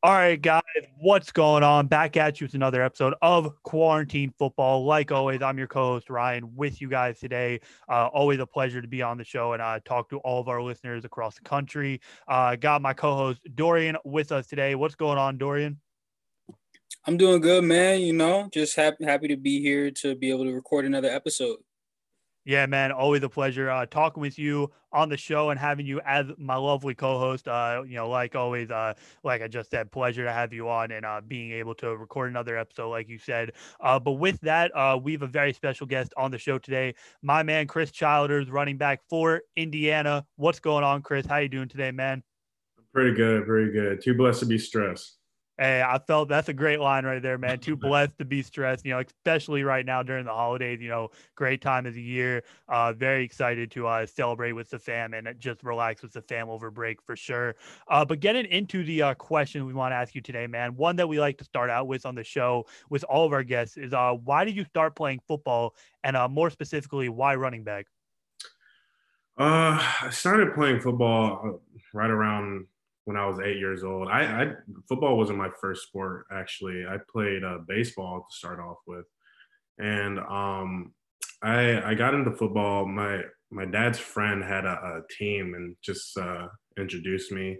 All right, guys, what's going on? Back at you with another episode of Quarantine Football. Like always, I'm your co-host Ryan with you guys today. Uh, always a pleasure to be on the show and uh, talk to all of our listeners across the country. Uh, got my co-host Dorian with us today. What's going on, Dorian? I'm doing good, man. You know, just happy happy to be here to be able to record another episode. Yeah, man, always a pleasure uh, talking with you on the show and having you as my lovely co-host. Uh, you know, like always, uh, like I just said, pleasure to have you on and uh, being able to record another episode, like you said. Uh, but with that, uh, we have a very special guest on the show today, my man Chris Childers, running back for Indiana. What's going on, Chris? How you doing today, man? Pretty good, very good. Too blessed to be stressed. Hey, I felt that's a great line right there, man. Too blessed to be stressed, you know, especially right now during the holidays, you know, great time of the year. Uh, very excited to uh, celebrate with the fam and just relax with the fam over break for sure. Uh, but getting into the uh, question we want to ask you today, man, one that we like to start out with on the show with all of our guests is uh, why did you start playing football and uh, more specifically, why running back? Uh, I started playing football uh, right around when I was eight years old. I, I football wasn't my first sport actually. I played uh, baseball to start off with, and um, I I got into football. My my dad's friend had a, a team and just uh, introduced me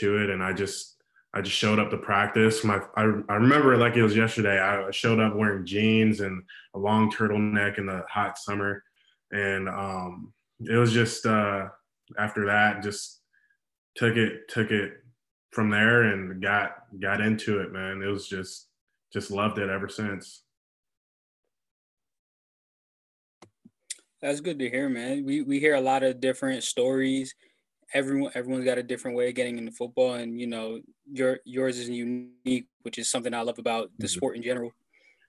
to it, and I just I just showed up to practice. My I, I remember it like it was yesterday. I showed up wearing jeans and a long turtleneck in the hot summer, and um, it was just uh, after that just took it took it from there and got got into it man. It was just just loved it ever since. That's good to hear man. We we hear a lot of different stories. Everyone everyone's got a different way of getting into football and you know your yours is unique which is something i love about the mm-hmm. sport in general.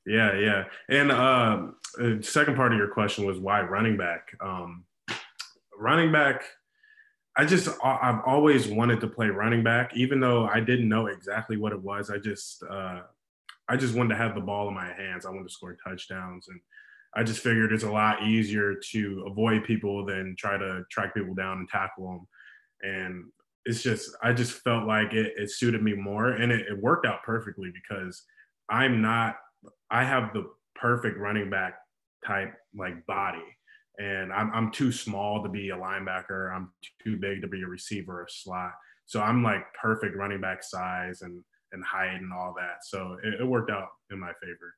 Yeah yeah. And um uh, second part of your question was why running back? Um running back I just I've always wanted to play running back, even though I didn't know exactly what it was. I just uh, I just wanted to have the ball in my hands. I wanted to score touchdowns, and I just figured it's a lot easier to avoid people than try to track people down and tackle them. And it's just I just felt like it, it suited me more, and it, it worked out perfectly because I'm not I have the perfect running back type like body and I'm, I'm too small to be a linebacker. I'm too big to be a receiver or slot. So I'm like perfect running back size and and height and all that. So it, it worked out in my favor.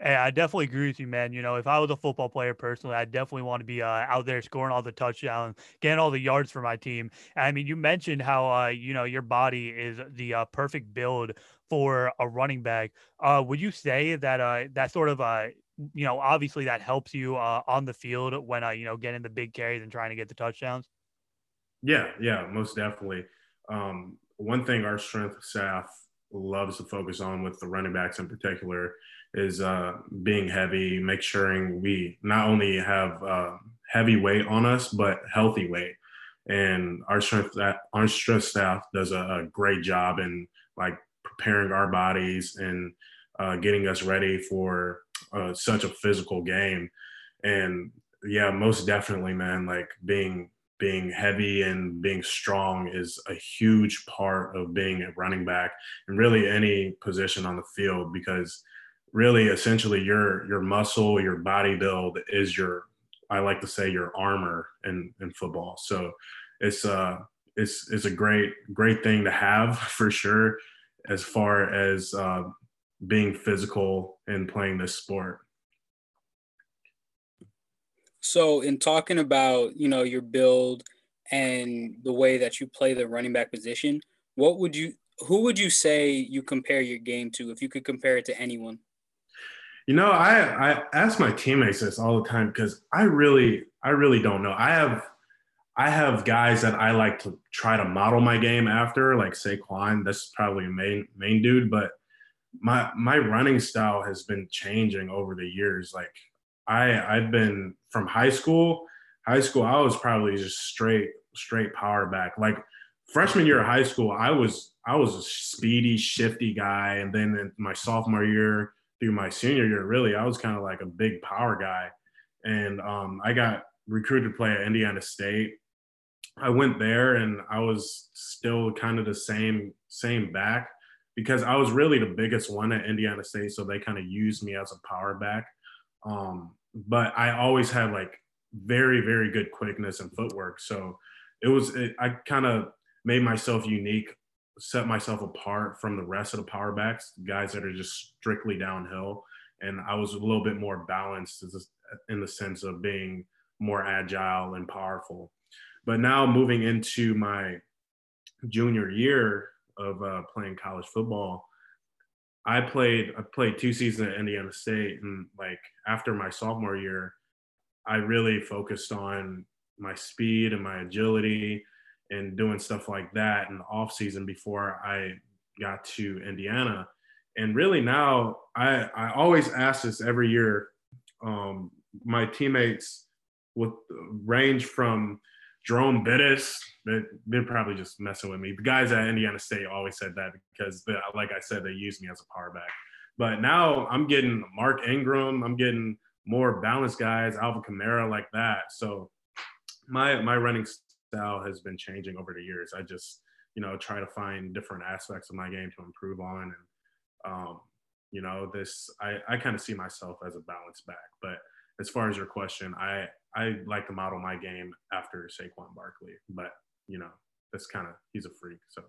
Hey, I definitely agree with you, man. You know, if I was a football player personally, I definitely want to be uh, out there scoring all the touchdowns, getting all the yards for my team. I mean, you mentioned how uh, you know your body is the uh, perfect build for a running back. Uh, would you say that uh, that sort of uh, you know, obviously that helps you uh, on the field when uh, you know getting the big carries and trying to get the touchdowns. Yeah, yeah, most definitely. Um, one thing our strength staff loves to focus on with the running backs in particular is uh, being heavy, make sure we not only have uh, heavy weight on us but healthy weight. And our strength that our strength staff does a, a great job in like preparing our bodies and uh, getting us ready for uh, such a physical game. And yeah, most definitely, man. Like being being heavy and being strong is a huge part of being a running back and really any position on the field because really essentially your your muscle your body build is your i like to say your armor in in football so it's uh it's it's a great great thing to have for sure as far as uh, being physical and playing this sport. So, in talking about you know your build and the way that you play the running back position, what would you who would you say you compare your game to if you could compare it to anyone? You know, I I ask my teammates this all the time because I really I really don't know. I have I have guys that I like to try to model my game after, like Saquon. That's probably a main main dude, but my my running style has been changing over the years. Like I I've been from high school. High school, I was probably just straight straight power back. Like freshman year of high school, I was I was a speedy, shifty guy, and then in my sophomore year through my senior year, really, I was kind of like a big power guy. And um, I got recruited to play at Indiana State. I went there, and I was still kind of the same same back because I was really the biggest one at Indiana State, so they kind of used me as a power back. Um, but I always had like very very good quickness and footwork, so it was it, I kind of made myself unique, set myself apart from the rest of the power backs, guys that are just strictly downhill, and I was a little bit more balanced in the sense of being more agile and powerful. But now moving into my junior year of uh, playing college football, I played I played two seasons at Indiana State, and like after my sophomore year, I really focused on my speed and my agility and doing stuff like that in the off season before I got to Indiana. And really now I I always ask this every year. Um, my teammates would range from Jerome Bettis, they're probably just messing with me. The guys at Indiana State always said that because, they, like I said, they use me as a power back. But now I'm getting Mark Ingram, I'm getting more balanced guys, Alvin Kamara, like that. So my my running style has been changing over the years. I just you know try to find different aspects of my game to improve on, and um, you know this I I kind of see myself as a balanced back, but as far as your question, I I like to model my game after Saquon Barkley, but you know that's kind of he's a freak. So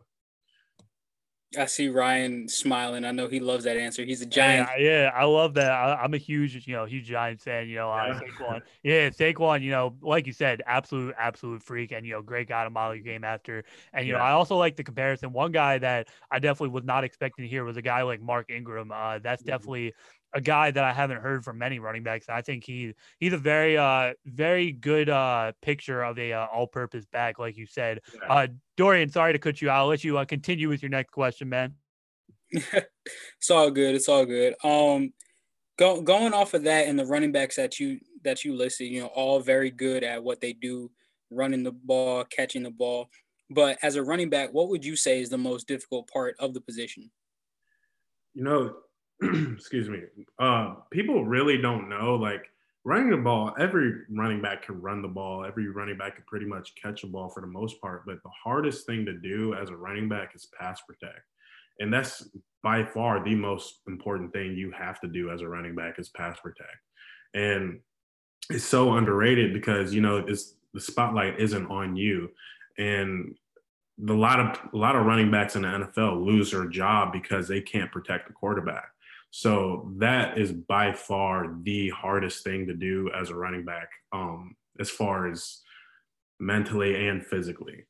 I see Ryan smiling. I know he loves that answer. He's a giant. Yeah, yeah I love that. I, am a huge, you know, huge Giants fan. You know, uh, yeah. Saquon. Yeah, Saquon. You know, like you said, absolute, absolute freak, and you know, great guy to model your game after. And you yeah. know, I also like the comparison. One guy that I definitely was not expecting to hear was a guy like Mark Ingram. Uh, that's mm-hmm. definitely a guy that I haven't heard from many running backs. I think he he's a very uh very good uh picture of a uh, all-purpose back, like you said. Yeah. Uh, Dorian, sorry to cut you out. I'll let you uh, continue with your next question, man. it's all good. It's all good. Um, go, going off of that and the running backs that you that you listed, you know, all very good at what they do, running the ball, catching the ball. But as a running back, what would you say is the most difficult part of the position? You know, excuse me, uh, people really don't know like running the ball. Every running back can run the ball. Every running back can pretty much catch a ball for the most part. But the hardest thing to do as a running back is pass protect, and that's by far the most important thing you have to do as a running back is pass protect. And it's so underrated because you know it's the spotlight isn't on you, and a lot of a lot of running backs in the NFL lose their job because they can't protect the quarterback. So that is by far the hardest thing to do as a running back, um, as far as mentally and physically.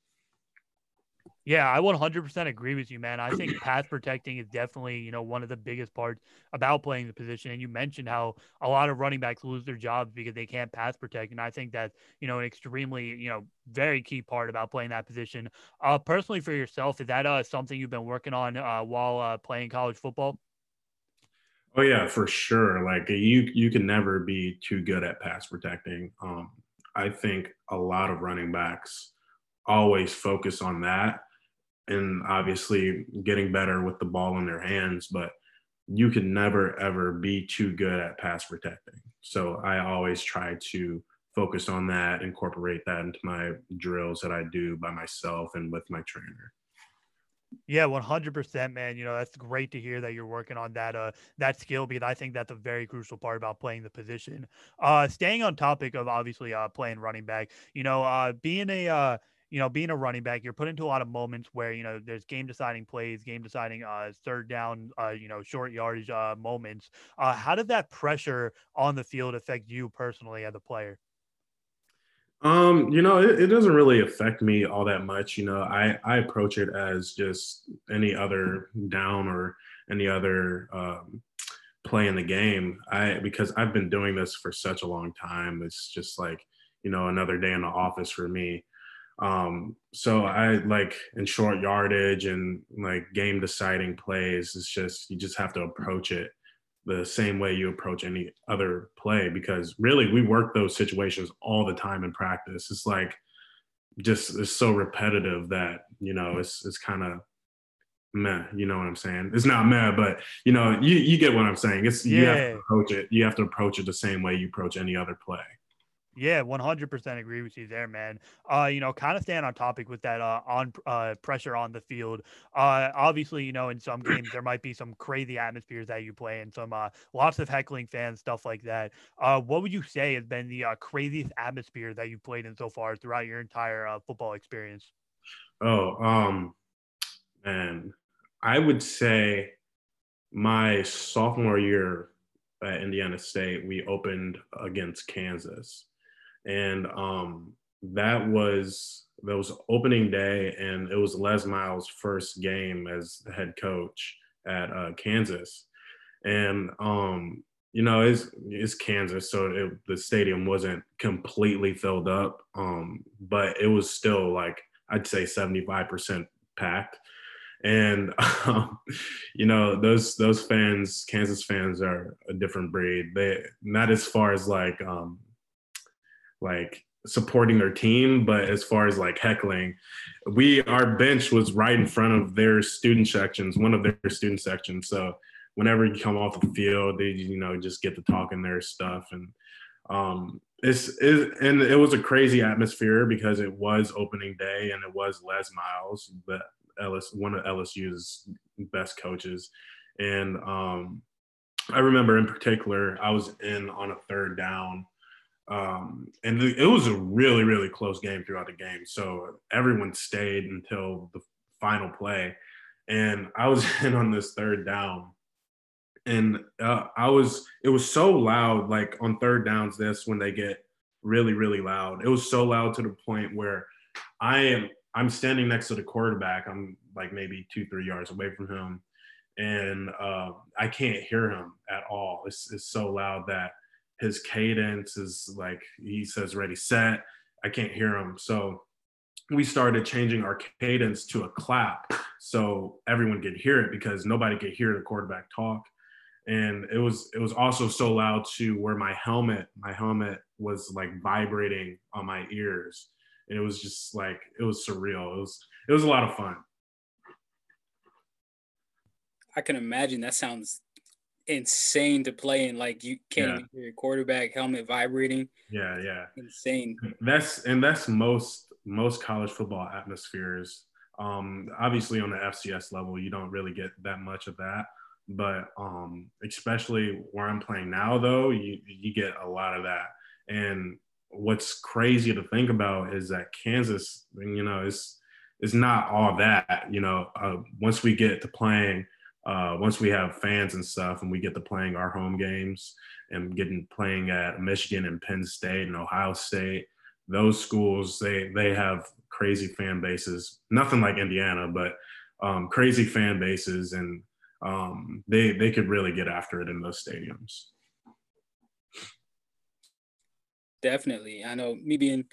Yeah, I 100% agree with you, man. I think pass protecting is definitely, you know, one of the biggest parts about playing the position. And you mentioned how a lot of running backs lose their jobs because they can't pass protect. And I think that's, you know, an extremely, you know, very key part about playing that position. Uh, personally, for yourself, is that uh, something you've been working on uh, while uh, playing college football? Oh yeah, for sure. Like you you can never be too good at pass protecting. Um, I think a lot of running backs always focus on that and obviously getting better with the ball in their hands, but you can never ever be too good at pass protecting. So I always try to focus on that, incorporate that into my drills that I do by myself and with my trainer. Yeah, one hundred percent, man. You know that's great to hear that you're working on that uh that skill because I think that's a very crucial part about playing the position. Uh, staying on topic of obviously uh playing running back, you know, uh being a uh you know, being a running back, you're put into a lot of moments where, you know, there's game deciding plays, game deciding uh third down, uh, you know, short yardage uh moments. Uh how did that pressure on the field affect you personally as a player? Um, you know, it, it, doesn't really affect me all that much. You know, I I approach it as just any other down or any other um, play in the game. I because I've been doing this for such a long time. It's just like you know another day in the office for me. Um, so I like in short yardage and like game deciding plays. It's just you just have to approach it the same way you approach any other play because really we work those situations all the time in practice. It's like just it's so repetitive that you know it's it's kind of meh. You know what I'm saying? It's not meh, but you know you you get what I'm saying. It's yeah. you have to approach it. You have to approach it the same way you approach any other play. Yeah, 100% agree with you there, man. Uh, you know, kind of staying on topic with that uh, on uh, pressure on the field. Uh, obviously, you know, in some games there might be some crazy atmospheres that you play and some uh, lots of heckling fans, stuff like that. Uh, what would you say has been the uh, craziest atmosphere that you've played in so far throughout your entire uh, football experience? Oh, um, man, I would say my sophomore year at Indiana State, we opened against Kansas and um, that was that was opening day, and it was Les Miles' first game as head coach at uh, Kansas, and um, you know it's it's Kansas, so it, the stadium wasn't completely filled up, um, but it was still like I'd say seventy five percent packed. And um, you know those those fans, Kansas fans, are a different breed. They not as far as like um, like supporting their team, but as far as like heckling, we our bench was right in front of their student sections, one of their student sections. So whenever you come off the field, they you know just get to talking their stuff. And um it's it, and it was a crazy atmosphere because it was opening day and it was Les Miles, the Ellis one of LSU's best coaches, and um I remember in particular I was in on a third down um, and it was a really, really close game throughout the game. So everyone stayed until the final play. And I was in on this third down. And uh, I was, it was so loud, like on third downs, this when they get really, really loud. It was so loud to the point where I am, I'm standing next to the quarterback. I'm like maybe two, three yards away from him. And uh, I can't hear him at all. It's, it's so loud that his cadence is like he says ready set. I can't hear him. So we started changing our cadence to a clap so everyone could hear it because nobody could hear the quarterback talk. And it was it was also so loud to where my helmet my helmet was like vibrating on my ears. And it was just like it was surreal. It was it was a lot of fun. I can imagine that sounds insane to play in. Like you can't yeah. even hear your quarterback helmet vibrating. Yeah, yeah. Insane. That's and that's most most college football atmospheres. Um, obviously on the FCS level, you don't really get that much of that. But um, especially where I'm playing now, though, you you get a lot of that. And what's crazy to think about is that Kansas, you know, is is not all that. You know, uh, once we get to playing uh, once we have fans and stuff and we get to playing our home games and getting playing at Michigan and Penn State and Ohio State, those schools they they have crazy fan bases. Nothing like Indiana, but um, crazy fan bases, and um, they they could really get after it in those stadiums. Definitely, I know me being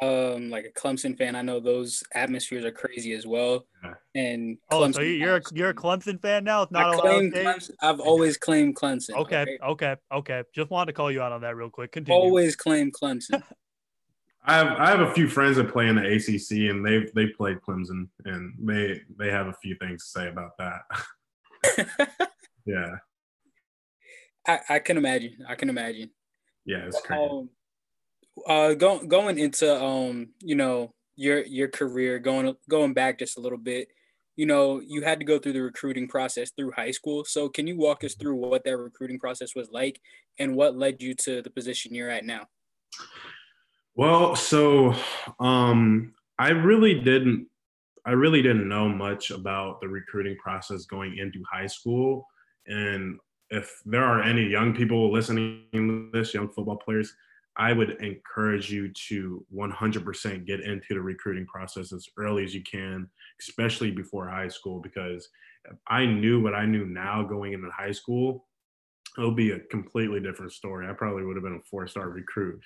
um like a Clemson fan, I know those atmospheres are crazy as well. Yeah. And oh, Clemson so you're a, you're a Clemson fan now? It's not Clemson, I've always claimed Clemson. Okay, okay, okay, okay. Just wanted to call you out on that real quick. Continue. Always claim Clemson. I have I have a few friends that play in the ACC, and they've they played Clemson, and they they have a few things to say about that. yeah, I, I can imagine. I can imagine. Yeah, it's crazy. Um, uh, going going into um, you know, your your career, going going back just a little bit, you know, you had to go through the recruiting process through high school. So can you walk us through what that recruiting process was like and what led you to the position you're at now? Well, so um, I really didn't I really didn't know much about the recruiting process going into high school. And if there are any young people listening to this, young football players, I would encourage you to 100% get into the recruiting process as early as you can, especially before high school, because if I knew what I knew now going into high school, it'll be a completely different story. I probably would have been a four-star recruit.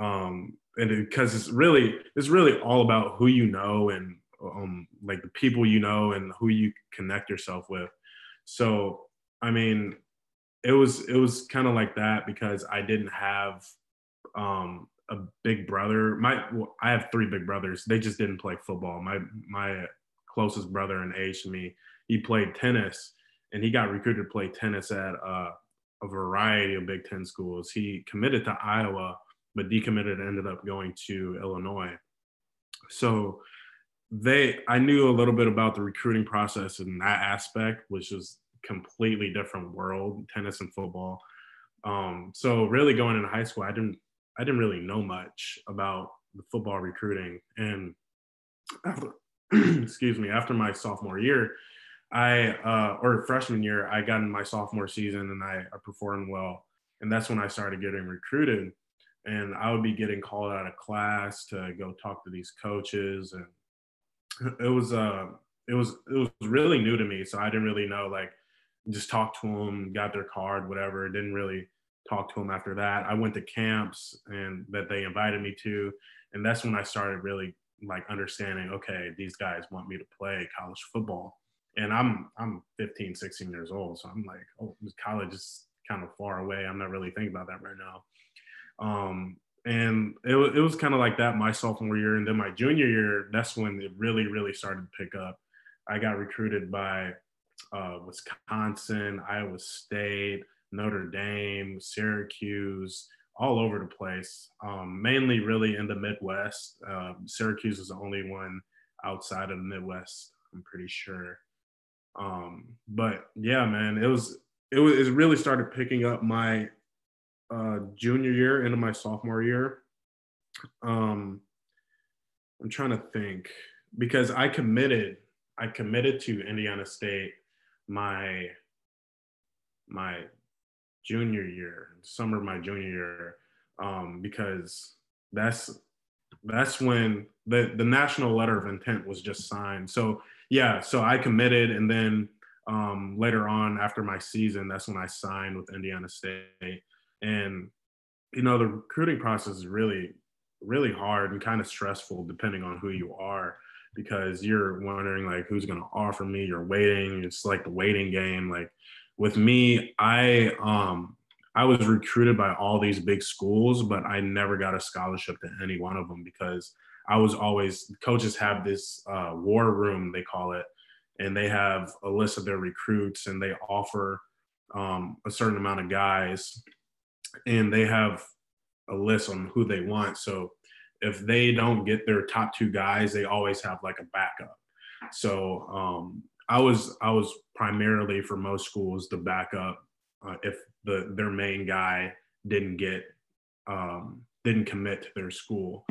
Um, and because it's really, it's really all about who you know and um, like the people you know and who you connect yourself with. So, I mean, it was, it was kind of like that because I didn't have um, a big brother. My well, I have three big brothers. They just didn't play football. My my closest brother in age to me, he played tennis, and he got recruited to play tennis at uh, a variety of Big Ten schools. He committed to Iowa but decommitted and ended up going to Illinois. So they, I knew a little bit about the recruiting process in that aspect, which was completely different world, tennis and football. Um, so really going into high school, I didn't, I didn't really know much about the football recruiting. And after, excuse me, after my sophomore year, I uh, or freshman year, I got in my sophomore season and I, I performed well, and that's when I started getting recruited. And I would be getting called out of class to go talk to these coaches, and it was uh it was it was really new to me, so I didn't really know like just talk to them, got their card, whatever. Didn't really talk to them after that. I went to camps and that they invited me to, and that's when I started really like understanding. Okay, these guys want me to play college football and I'm I'm 15, 16 years old, so I'm like, oh, college is kind of far away. I'm not really thinking about that right now. Um, and it, it was kind of like that my sophomore year, and then my junior year, that's when it really, really started to pick up. I got recruited by uh, Wisconsin, Iowa State, Notre Dame, Syracuse, all over the place. Um, mainly, really in the Midwest. Uh, Syracuse is the only one outside of the Midwest. I'm pretty sure. Um, but yeah, man, it was it was it really started picking up my uh, junior year into my sophomore year. Um, I'm trying to think because I committed I committed to Indiana State my my junior year, summer of my junior year, um, because that's that's when the the national letter of intent was just signed. So yeah, so I committed, and then um, later on after my season, that's when I signed with Indiana State. And you know, the recruiting process is really, really hard and kind of stressful depending on who you are because you're wondering like who's going to offer me you're waiting it's like the waiting game like with me i um i was recruited by all these big schools but i never got a scholarship to any one of them because I was always coaches have this uh, war room they call it, and they have a list of their recruits and they offer um, a certain amount of guys, and they have a list on who they want. So if they don't get their top two guys, they always have like a backup. So um, I was I was primarily for most schools the backup uh, if the their main guy didn't get um, didn't commit to their school.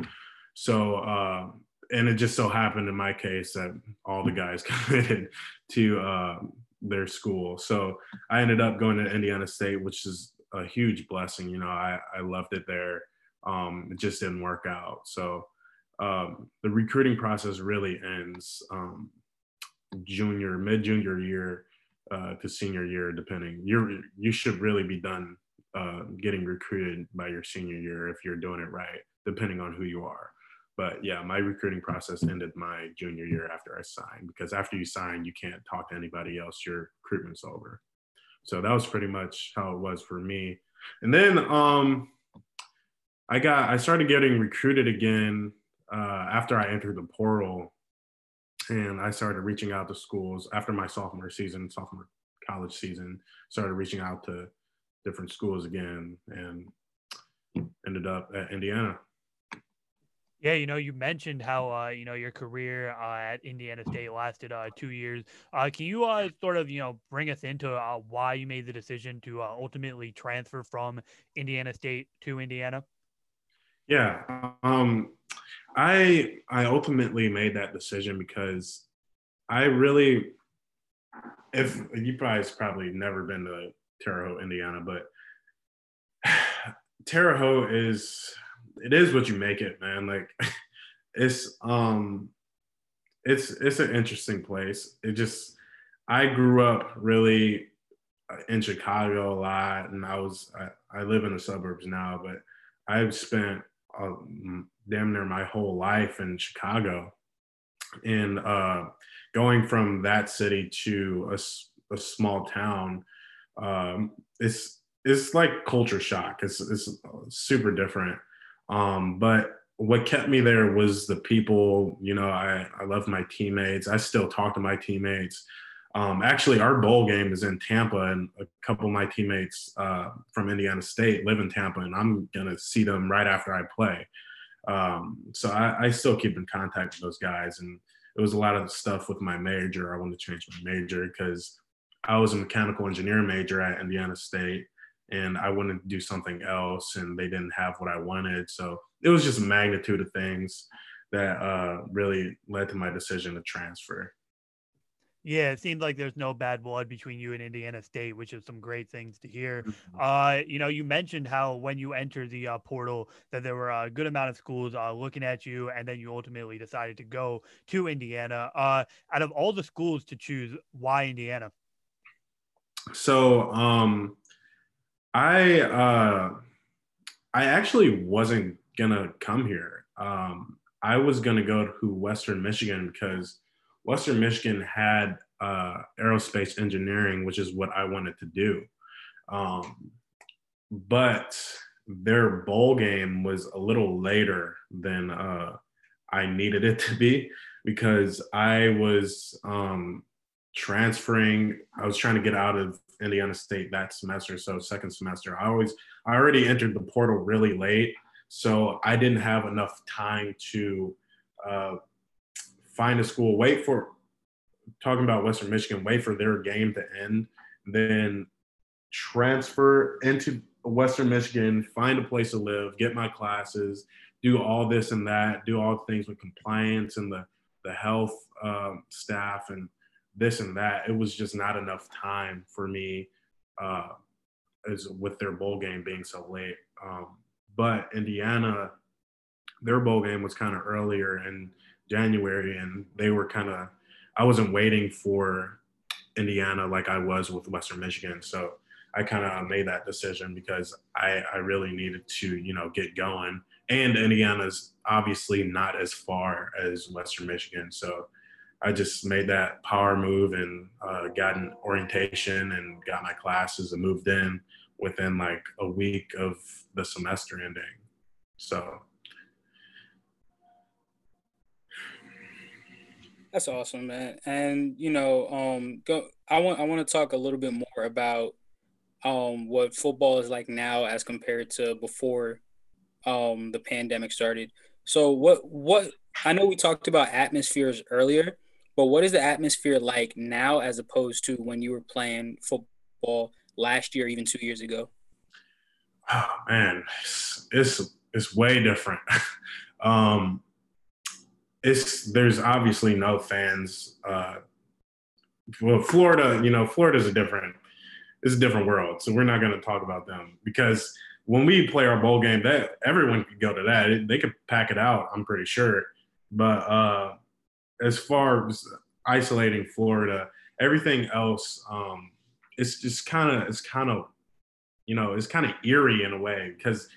So, uh, and it just so happened in my case that all the guys committed to uh, their school. So I ended up going to Indiana State, which is a huge blessing. You know, I, I loved it there. Um, it just didn't work out. So um, the recruiting process really ends um, junior, mid junior year uh, to senior year, depending. You you should really be done uh, getting recruited by your senior year if you're doing it right, depending on who you are but yeah, my recruiting process ended my junior year after I signed because after you sign, you can't talk to anybody else. Your recruitment's over. So that was pretty much how it was for me. And then um, I got I started getting recruited again uh, after I entered the portal, and I started reaching out to schools after my sophomore season, sophomore college season. Started reaching out to different schools again, and ended up at Indiana. Yeah, you know, you mentioned how uh, you know your career uh, at Indiana State lasted uh, two years. Uh, can you uh, sort of you know bring us into uh, why you made the decision to ultimately transfer from Indiana State to Indiana? Yeah, um, I I ultimately made that decision because I really, if you guys probably never been to Terre Haute, Indiana, but Terre Haute is it is what you make it, man. Like it's um it's it's an interesting place. It just I grew up really in Chicago a lot, and I was I, I live in the suburbs now, but I've spent uh, damn near my whole life in Chicago, and uh, going from that city to a, a small town, um, it's it's like culture shock. It's it's super different. Um, but what kept me there was the people, you know, I, I love my teammates. I still talk to my teammates. Um, actually, our bowl game is in Tampa, and a couple of my teammates uh, from Indiana State live in Tampa, and I'm gonna see them right after I play. Um, so I, I, still keep in contact with those guys, and it was a lot of stuff with my major. I wanted to change my major because I was a mechanical engineering major at Indiana State, and I wanted to do something else, and they didn't have what I wanted. So it was just a magnitude of things that uh, really led to my decision to transfer. Yeah, it seems like there's no bad blood between you and Indiana State, which is some great things to hear. Mm-hmm. Uh, you know, you mentioned how when you entered the uh, portal that there were a good amount of schools uh, looking at you, and then you ultimately decided to go to Indiana. Uh, out of all the schools to choose, why Indiana? So, um, I uh, I actually wasn't gonna come here. Um, I was gonna go to Western Michigan because Western Michigan had uh, aerospace engineering, which is what I wanted to do. Um, but their bowl game was a little later than uh, I needed it to be because I was um, transferring. I was trying to get out of Indiana State that semester, so second semester. I always, I already entered the portal really late, so I didn't have enough time to uh, find a school, wait for talking about Western Michigan, wait for their game to end, then transfer into Western Michigan, find a place to live, get my classes, do all this and that, do all the things with compliance and the the health um, staff and this and that. It was just not enough time for me uh, as with their bowl game being so late. Um, but Indiana, their bowl game was kind of earlier, and January, and they were kind of I wasn't waiting for Indiana like I was with Western Michigan. So I kind of made that decision because I, I really needed to, you know, get going. And Indiana's obviously not as far as Western Michigan. So I just made that power move and uh, got an orientation and got my classes and moved in within like a week of the semester ending. So That's awesome, man. And you know, um, go. I want I want to talk a little bit more about um what football is like now as compared to before um the pandemic started. So what what I know we talked about atmospheres earlier, but what is the atmosphere like now as opposed to when you were playing football last year, even two years ago? Oh man, it's it's, it's way different. um, it's there's obviously no fans. Uh, well, Florida, you know, Florida's a different, it's a different world. So we're not going to talk about them because when we play our bowl game, that everyone could go to that. They could pack it out. I'm pretty sure. But uh, as far as isolating Florida, everything else, um, it's just kind of, it's kind of, you know, it's kind of eerie in a way because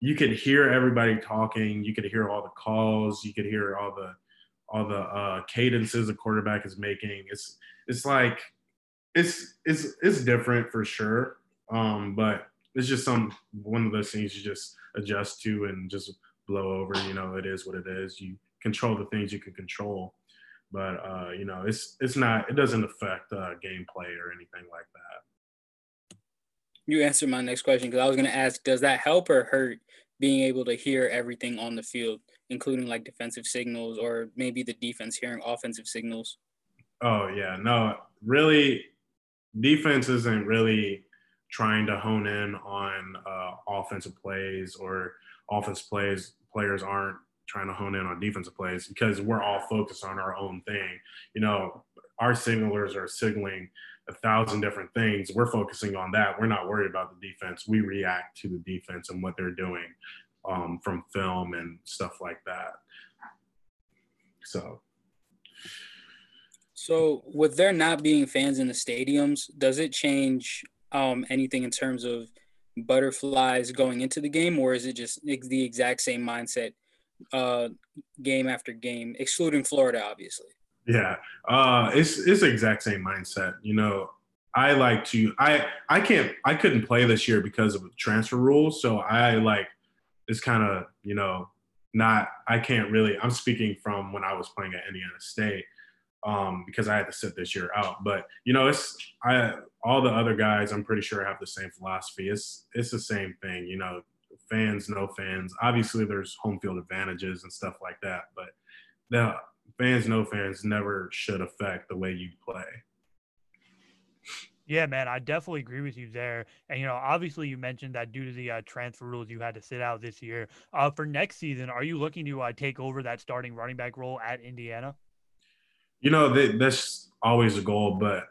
you could hear everybody talking. You could hear all the calls. You could hear all the all the uh, cadences the quarterback is making. It's it's like it's it's it's different for sure. Um, but it's just some one of those things you just adjust to and just blow over. You know, it is what it is. You control the things you can control, but uh, you know, it's it's not. It doesn't affect uh, gameplay or anything like that you answered my next question because I was going to ask, does that help or hurt being able to hear everything on the field, including like defensive signals or maybe the defense hearing offensive signals? Oh yeah, no, really, defense isn't really trying to hone in on uh, offensive plays or offense plays. Players aren't trying to hone in on defensive plays because we're all focused on our own thing. You know, our signalers are signaling a thousand different things. We're focusing on that. We're not worried about the defense. We react to the defense and what they're doing um, from film and stuff like that. So. So, with there not being fans in the stadiums, does it change um, anything in terms of butterflies going into the game, or is it just the exact same mindset uh, game after game, excluding Florida, obviously? Yeah, uh, it's it's the exact same mindset. You know, I like to I I can't I couldn't play this year because of transfer rules. So I like it's kind of you know not I can't really I'm speaking from when I was playing at Indiana State. um, because I had to sit this year out. But you know, it's I all the other guys. I'm pretty sure have the same philosophy. It's it's the same thing. You know, fans, no fans. Obviously, there's home field advantages and stuff like that, but the fans, no fans never should affect the way you play. Yeah, man, I definitely agree with you there. And you know, obviously, you mentioned that due to the uh, transfer rules, you had to sit out this year. Uh, for next season, are you looking to uh, take over that starting running back role at Indiana? You know, they, that's always a goal, but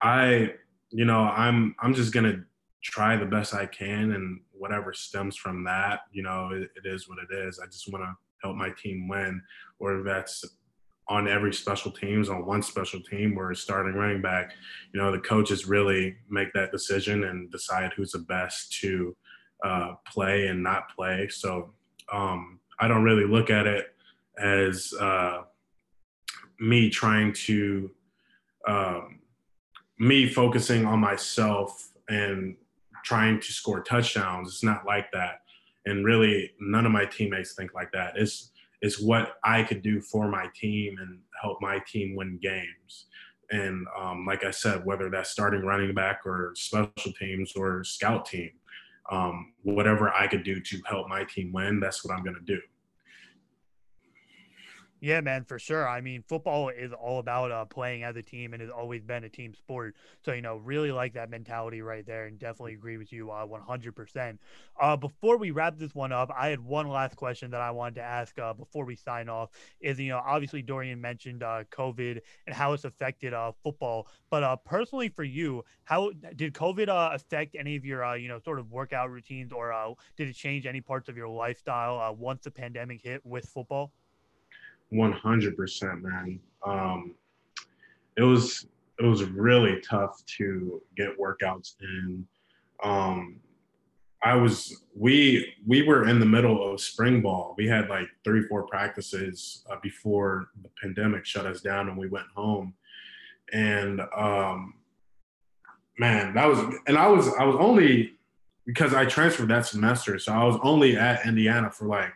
I, you know, I'm I'm just gonna try the best I can, and whatever stems from that, you know, it, it is what it is. I just want to help my team win, or that's on every special teams on one special team where starting running back, you know, the coaches really make that decision and decide who's the best to uh, play and not play. So um, I don't really look at it as uh, me trying to um, me focusing on myself and trying to score touchdowns. It's not like that. And really, none of my teammates think like that. It's is what I could do for my team and help my team win games. And um, like I said, whether that's starting running back or special teams or scout team, um, whatever I could do to help my team win, that's what I'm going to do. Yeah, man, for sure. I mean, football is all about uh, playing as a team and has always been a team sport. So, you know, really like that mentality right there and definitely agree with you uh, 100%. Uh, before we wrap this one up, I had one last question that I wanted to ask uh, before we sign off is, you know, obviously Dorian mentioned uh, COVID and how it's affected uh, football. But personally for you, how did COVID affect any of your, uh, you know, sort of workout routines or uh, did it change any parts of your lifestyle once the pandemic hit with football? 100%, man. Um, it was it was really tough to get workouts in. Um, I was we we were in the middle of spring ball. We had like three four practices uh, before the pandemic shut us down and we went home. And um, man, that was and I was I was only because I transferred that semester, so I was only at Indiana for like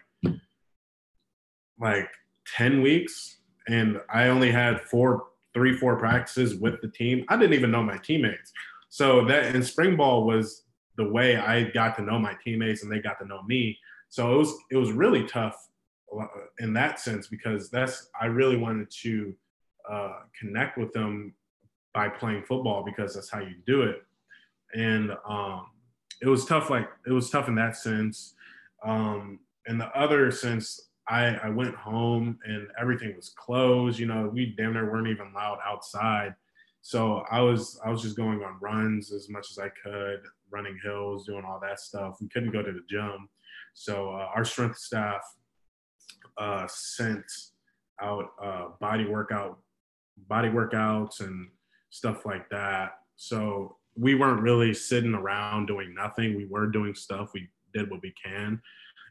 like 10 weeks and I only had four, three, four practices with the team. I didn't even know my teammates. So that in spring ball was the way I got to know my teammates and they got to know me. So it was it was really tough uh, in that sense because that's I really wanted to uh, connect with them by playing football because that's how you do it. And um, it was tough. Like it was tough in that sense. Um, in the other sense, I, I went home and everything was closed. You know, we damn near weren't even allowed outside. So I was I was just going on runs as much as I could, running hills, doing all that stuff. We couldn't go to the gym. So uh, our strength staff uh, sent out uh, body workout, body workouts and stuff like that. So we weren't really sitting around doing nothing. We were doing stuff. We did what we can.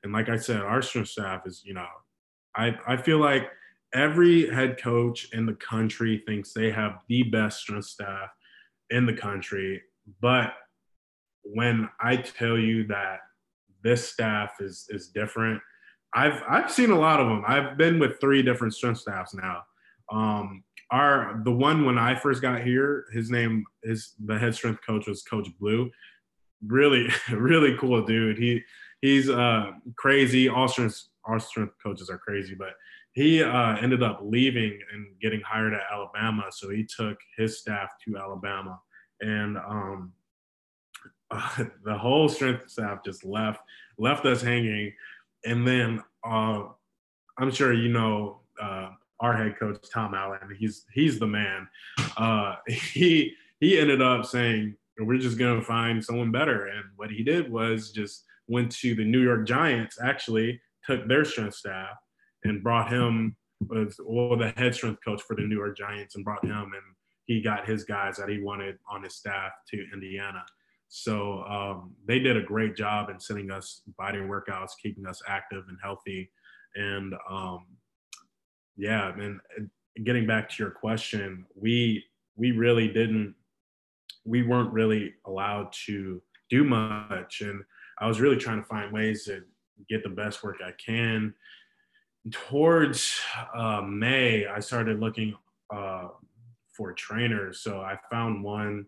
And like I said, our strength staff is, you know, I, I feel like every head coach in the country thinks they have the best strength staff in the country. But when I tell you that this staff is is different, I've I've seen a lot of them. I've been with three different strength staffs now. Um, our the one when I first got here, his name is the head strength coach was Coach Ballou. Really, really cool dude. He he's uh, crazy. All strength, all strength coaches are crazy, but he uh, ended up leaving and getting hired at Alabama. So he took his staff to Alabama, and um, uh, the whole strength staff just left, left us hanging. And then uh, I'm sure you know uh, our head coach Tom Allen. He's he's the man. Uh, he he ended up saying we're just gonna find someone better, and what he did was just went to the New York Giants, actually took their strength staff and brought him was well the head strength coach for the New York Giants and brought him and he got his guys that he wanted on his staff to Indiana. So um, they did a great job in sending us body workouts, keeping us active and healthy. And um, yeah, and getting back to your question, we we really didn't, we weren't really allowed to do much. And I was really trying to find ways to get the best work I can. Towards uh, May, I started looking uh, for trainers. So I found one.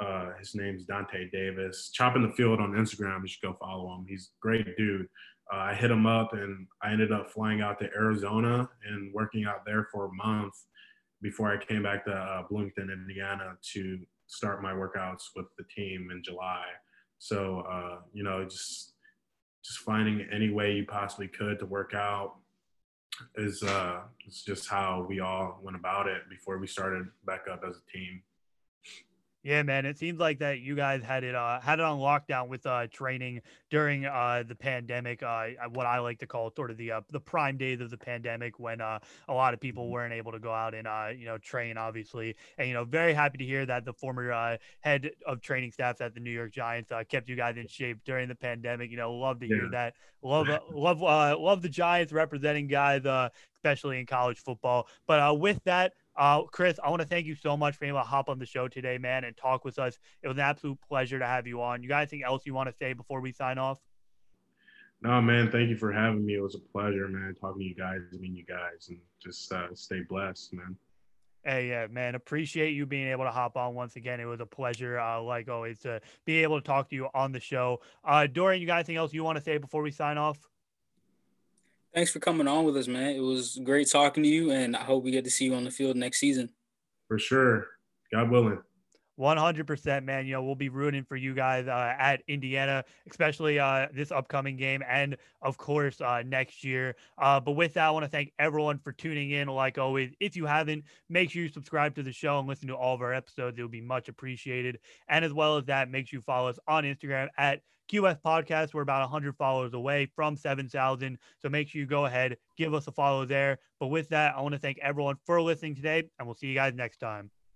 Uh, his name's Dante Davis. Chopping the Field on Instagram. You should go follow him. He's a great dude. Uh, I hit him up and I ended up flying out to Arizona and working out there for a month before I came back to uh, Bloomington, Indiana to start my workouts with the team in July. So, uh, you know, just just finding any way you possibly could to work out is uh, it's just how we all went about it before we started back up as a team. Yeah, man. It seems like that you guys had it uh had it on lockdown with uh training during uh the pandemic, uh what I like to call sort of the uh, the prime days of the pandemic when uh a lot of people mm-hmm. weren't able to go out and uh you know train obviously. And you know, very happy to hear that the former uh head of training staff at the New York Giants uh kept you guys in shape during the pandemic. You know, love to hear that. Love love uh love the Giants representing guys uh especially in college football. But uh with that uh, Chris, I want to thank you so much for being able to hop on the show today, man, and talk with us. It was an absolute pleasure to have you on. You got anything else you want to say before we sign off? No, man, thank you for having me. It was a pleasure, man, talking to you guys, meeting you guys, and just uh, stay blessed, man. Hey, yeah, man, appreciate you being able to hop on once again. It was a pleasure, uh, like always, to be able to talk to you on the show. Uh, Dorian, you got anything else you want to say before we sign off? Thanks for coming on with us, man. It was great talking to you, and I hope we get to see you on the field next season. For sure. God willing. 100% man you know we'll be rooting for you guys uh, at indiana especially uh, this upcoming game and of course uh, next year uh, but with that i want to thank everyone for tuning in like always if you haven't make sure you subscribe to the show and listen to all of our episodes it would be much appreciated and as well as that make sure you follow us on instagram at QS Podcast. We're about 100 followers away from 7,000. So make sure you go ahead, give us a follow there. But with that, I want to thank everyone for listening today, and we'll see you guys next time.